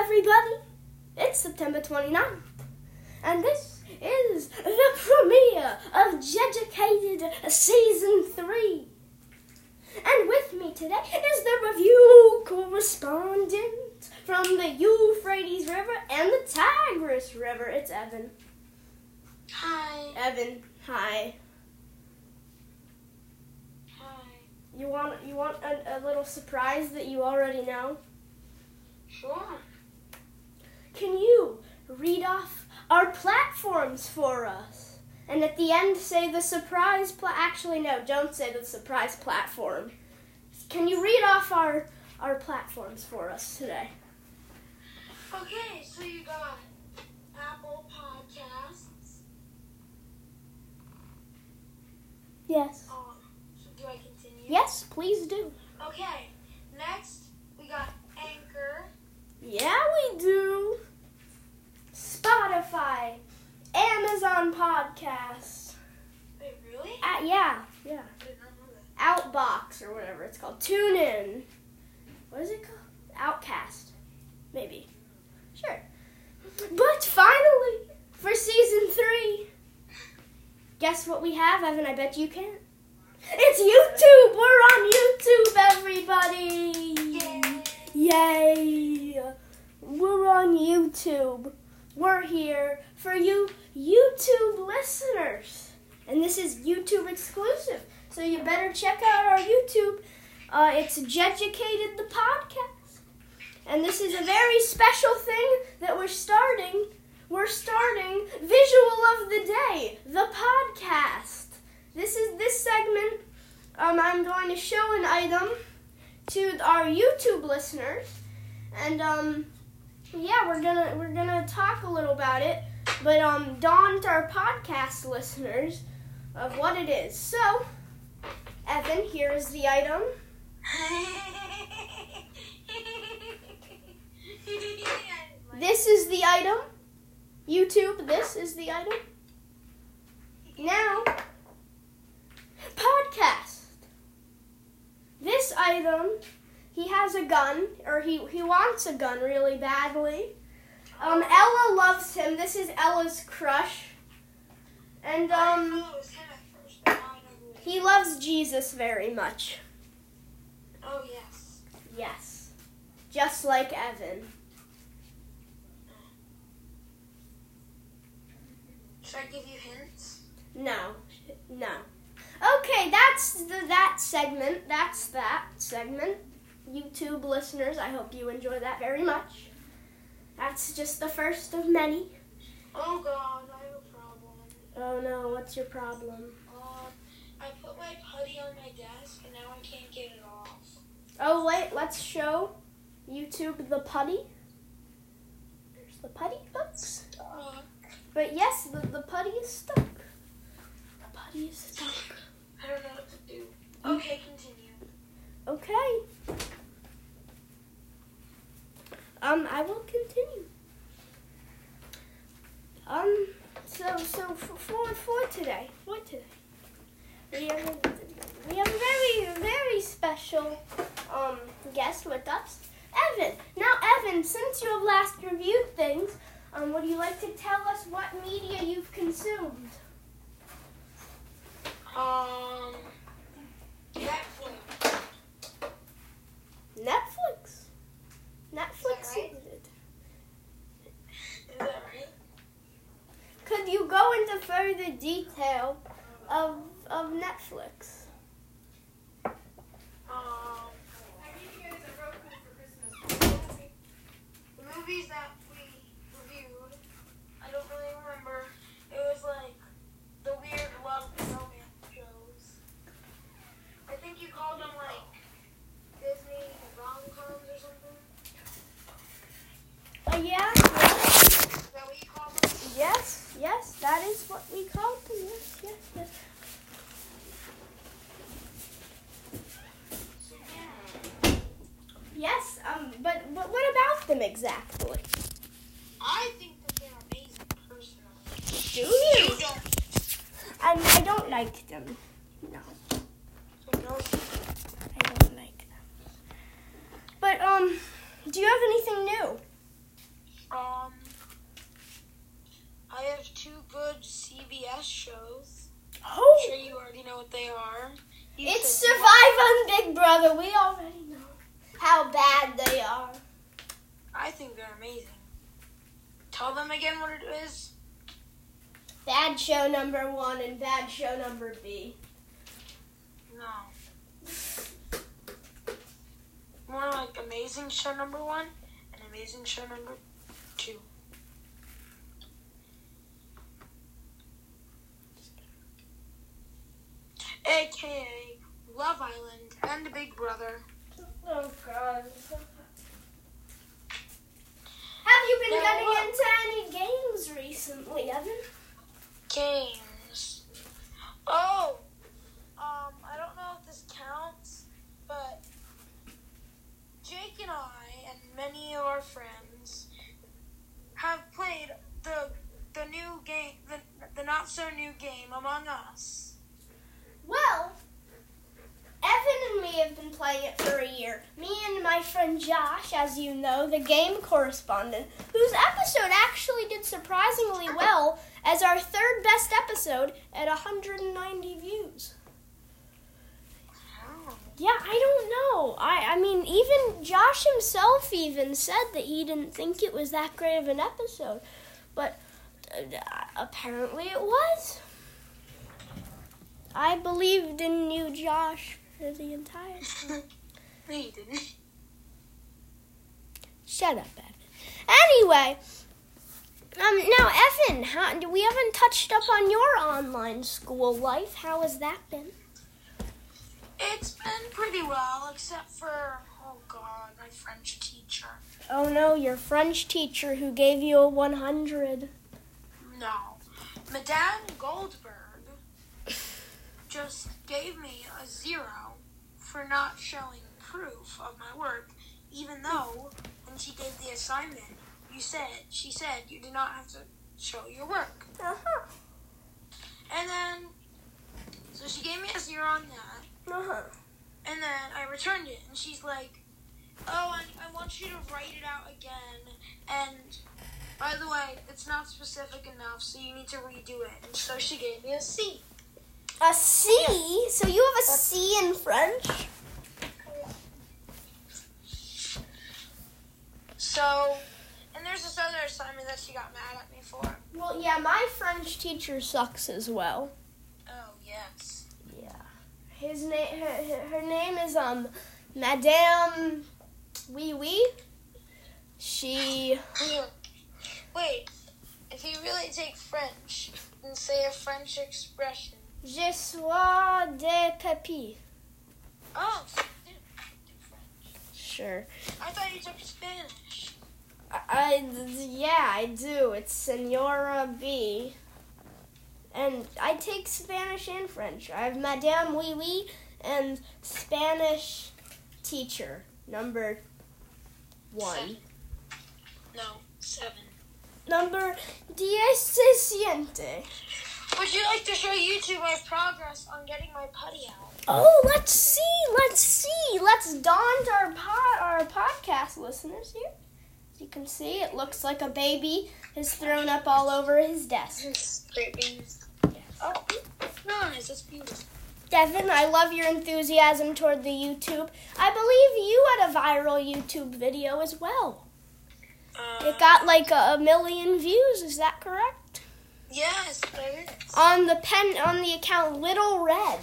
everybody. It's September 29th, and this is the premiere of Jeducated Season 3. And with me today is the review correspondent from the Euphrates River and the Tigris River. It's Evan. Hi. Evan, hi. Hi. You want you want a, a little surprise that you already know? Sure. Can you read off our platforms for us? And at the end, say the surprise. Pla- Actually, no, don't say the surprise platform. Can you read off our our platforms for us today? Okay, so you got Apple Podcasts. Yes. Um, do I continue? Yes, please do. Okay. Next, we got. Yeah, we do. Spotify, Amazon Podcasts. Wait, really? Uh, yeah, yeah. I did not know that. Outbox or whatever it's called. Tune in. What is it called? Outcast. Maybe. Sure. But finally, for season three, guess what we have, Evan? I bet you can't. It's YouTube! We're on YouTube, everybody! Yay! We're on YouTube. We're here for you YouTube listeners. And this is YouTube exclusive. So you better check out our YouTube. Uh, it's Jeducated the Podcast. And this is a very special thing that we're starting. We're starting Visual of the Day, the podcast. This is this segment. Um, I'm going to show an item to our YouTube listeners, and um, yeah, we're gonna we're gonna talk a little about it, but um, dawn to our podcast listeners of what it is. So, Evan, here is the item. This is the item. YouTube, this is the item. Now, podcast. This item, he has a gun, or he, he wants a gun really badly. Um, Ella loves him. This is Ella's crush. And, I um, thought it was him at first, but now I know who it is. he loves Jesus very much. Oh, yes. Yes. Just like Evan. Should I give you hints? No, no. Okay, that's the, that segment. That's that segment. YouTube listeners, I hope you enjoy that very much. That's just the first of many. Oh, God, I have a problem. Oh no, what's your problem? Um, I put my putty on my desk, and now I can't get it off. Oh wait, let's show YouTube the putty. There's the putty, folks. Uh, But yes, the, the putty is stuck. The putty is stuck. I don't know what to do. Okay, continue. Okay. Um, I will continue. Um, so so for for, for today, for today, we have a, we have a very very special um guest with us, Evan. Now, Evan, since you have last reviewed things, um, would you like to tell us what media you've consumed? Um, Netflix. Netflix. Netflix. right? is it. Is that right? Could you go into further detail of of Netflix? Um, the movies that we reviewed, I don't really remember. It was like the weird love romance shows. I think you called them like Disney rom coms or something. Uh, yeah. Is that what you called them? Yes. Yes. That is what we call them. Yes. Yes. Yes. Yes. Um. But but what about them exactly? I think that they're amazing personally. Do you? You don't. And I don't like them. No, don't. I don't like them. But um, do you have anything new? Um, I have two good CBS shows. I'm Oh, sure you already know what they are. You it's Survive on Big Brother. We already know how bad they are. I think they're amazing. Tell them again what it is. Bad show number one and bad show number B. No. More like amazing show number one and amazing show number two. AKA Love Island and Big Brother. Oh God. Have you been No, getting what? into any games recently, Evan? Games. Oh, um, I don't know if this counts, but Jake and I and many of our friends have played the the new game, the the not so new game Among Us. Well, Me have been playing it for a year. Me and my friend Josh, as you know, the game correspondent, whose episode actually did surprisingly well as our third best episode at 190 views. Yeah, I don't know. I I mean, even Josh himself even said that he didn't think it was that great of an episode, but uh, apparently it was. I believed in you, Josh, for the entire time. no, you didn't. Shut up, Evan. Anyway, um, now Evan, how, we haven't touched up on your online school life. How has that been? It's been pretty well, except for oh god, my French teacher. Oh no, your French teacher who gave you a 100. No, Madame Goldberg just gave me a zero for not showing proof of my work, even though when she gave the assignment, you said she said you did not have to show your work. Uh-huh. And then, so she gave me a zero on that, Uh-huh. and then I returned it, and she's like, "Oh, I, I want you to write it out again." And by the way, it's not specific enough, so you need to redo it. And so she gave me a C. A C? So you have a C in French? So, and there's this other assignment that she got mad at me for. Well, yeah, my French teacher sucks as well. Oh yes. Yeah. His name, her, her- name is um, Madame Wee Wee. She, Wait, if you really take French and say a French expression. Je suis de papy. Oh, so you did do French. Sure. I thought you took Spanish. I, yeah, I do. It's Senora B. And I take Spanish and French. I have Madame Wee Wee and Spanish teacher number one. Seven. No, seven. Number diecisiete. Would you like to show YouTube my progress on getting my putty out? Oh, let's see, let's see, let's daunt our pod, our podcast listeners here. As you can see, it looks like a baby is thrown up all over his desk. Great beans. Oh, nice. That's beautiful. Devin, I love your enthusiasm toward the YouTube. I believe you had a viral YouTube video as well. Uh, It got like a, a million views. Is that correct? Yes. On the pen, on the account Little Red.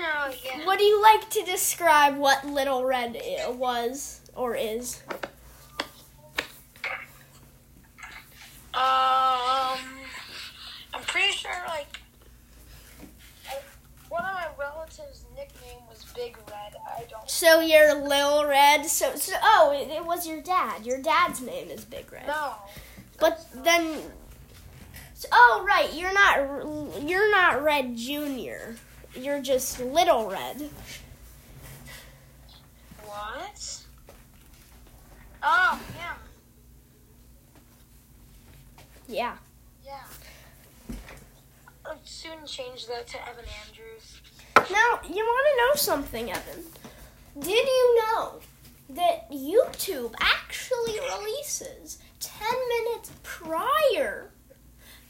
Oh, yeah. Would you like to describe what Little Red was or is? Um, I'm pretty sure, like, one of my relatives' nickname was Big Red. I don't So you're Lil Red. So, so oh, it, it was your dad. Your dad's name is Big Red. know. But then, so- oh right, you're not you're not Red Junior. You're just Little Red. What? Oh, yeah. Yeah. Yeah. I'll soon change that to Evan Andrews. Now you want to know something, Evan? Did you know that YouTube actually actually releases 10 minutes prior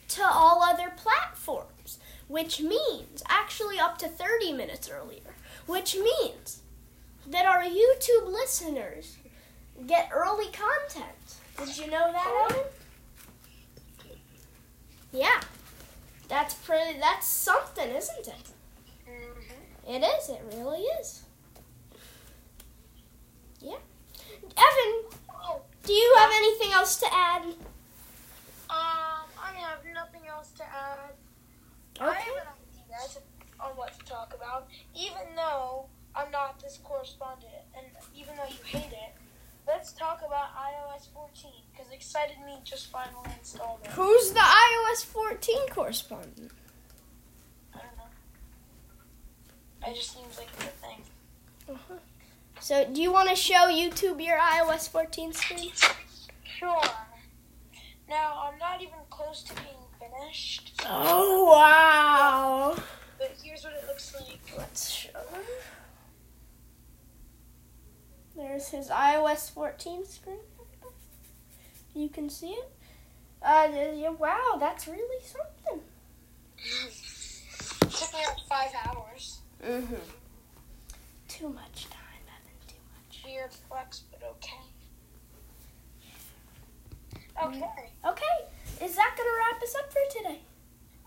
to all other platforms, which means actually up to 30 minutes earlier, which means that our YouTube listeners get early content. Did you know that, Evan? Yeah. That's pretty that's something, isn't it? Mm-hmm. It is, it really is. Yeah. Evan, Oh, do you have anything else to add? um, I have nothing else to add. I Okay. have an idea on what to talk about, even though I'm not this correspondent, and even though you hate it. Let's talk about iOS 14 because Excited Me just finally installed it. Who's the iOS 14 correspondent? I don't know. It just seems like a good thing. Uh-huh. So, do you want to show YouTube your iOS 14 screen? Sure. Now, I'm not even close to being finished, Oh, wow. but here's what it looks like. Let's show him. There's his iOS 14 screen. You can see it. Uh, yeah, wow, that's really something. took me like five hours. Mm-hmm. Too much time, Evan, too much. Weird flex, but okay. Okay, Okay, is that going to wrap us up for today?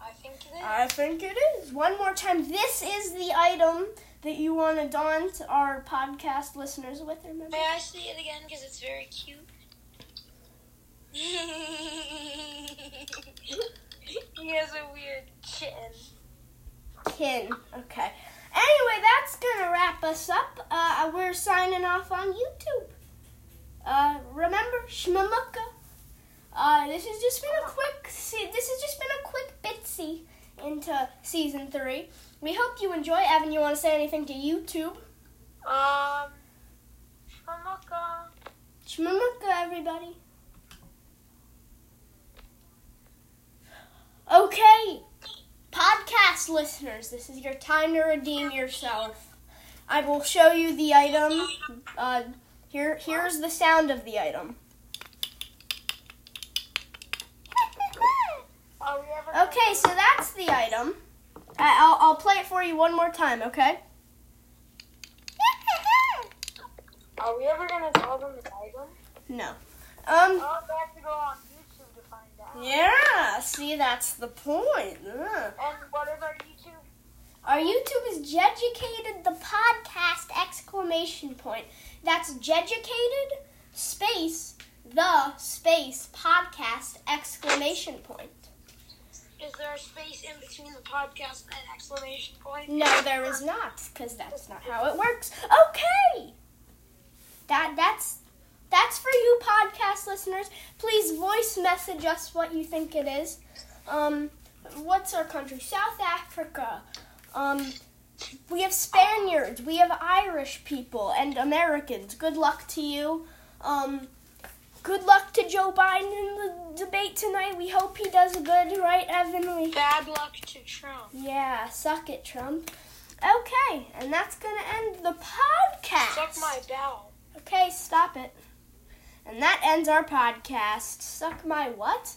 I think it is. I think it is. One more time. This is the item that you want to daunt our podcast listeners with, remember? May I see it again because it's very cute? he has a weird chin. Kin. Okay. Anyway, that's gonna wrap us up. Uh, we're signing off on YouTube. Uh, remember Shmamuka. Uh, this has just been a quick. See, this has just been a quick bitsy into season three. We hope you enjoy. Evan, you want to say anything to YouTube? Um, Shmamuka. Shmamuka, everybody. Okay, podcast listeners, this is your time to redeem yourself. I will show you the item. Uh, here, here's the sound of the item. Are we ever gonna- Okay, so that's the item. I'll, I'll play it for you one more time, okay? Are we ever gonna tell them the item? No. Um. I'll have to go on YouTube to find out. Yeah. See, that's the point. Ugh. And what is our YouTube? Our YouTube is Jeducated the Podcast exclamation point. That's Jeducated space the space podcast exclamation point. Is there a space in between the podcast and exclamation point? No, there is not, because that's not how it works. Okay. That that's that's for you podcast listeners. Please voice message us what you think it is. Um, what's our country? South Africa. Um, we have Spaniards, we have Irish people, and Americans. Good luck to you. Um, good luck to Joe Biden in the debate tonight. We hope he does good, right, Evan? We Bad luck to Trump. yeah, suck it, Trump. Okay, and that's gonna end the podcast. Suck my bell. Okay, stop it. And that ends our podcast. Suck my what?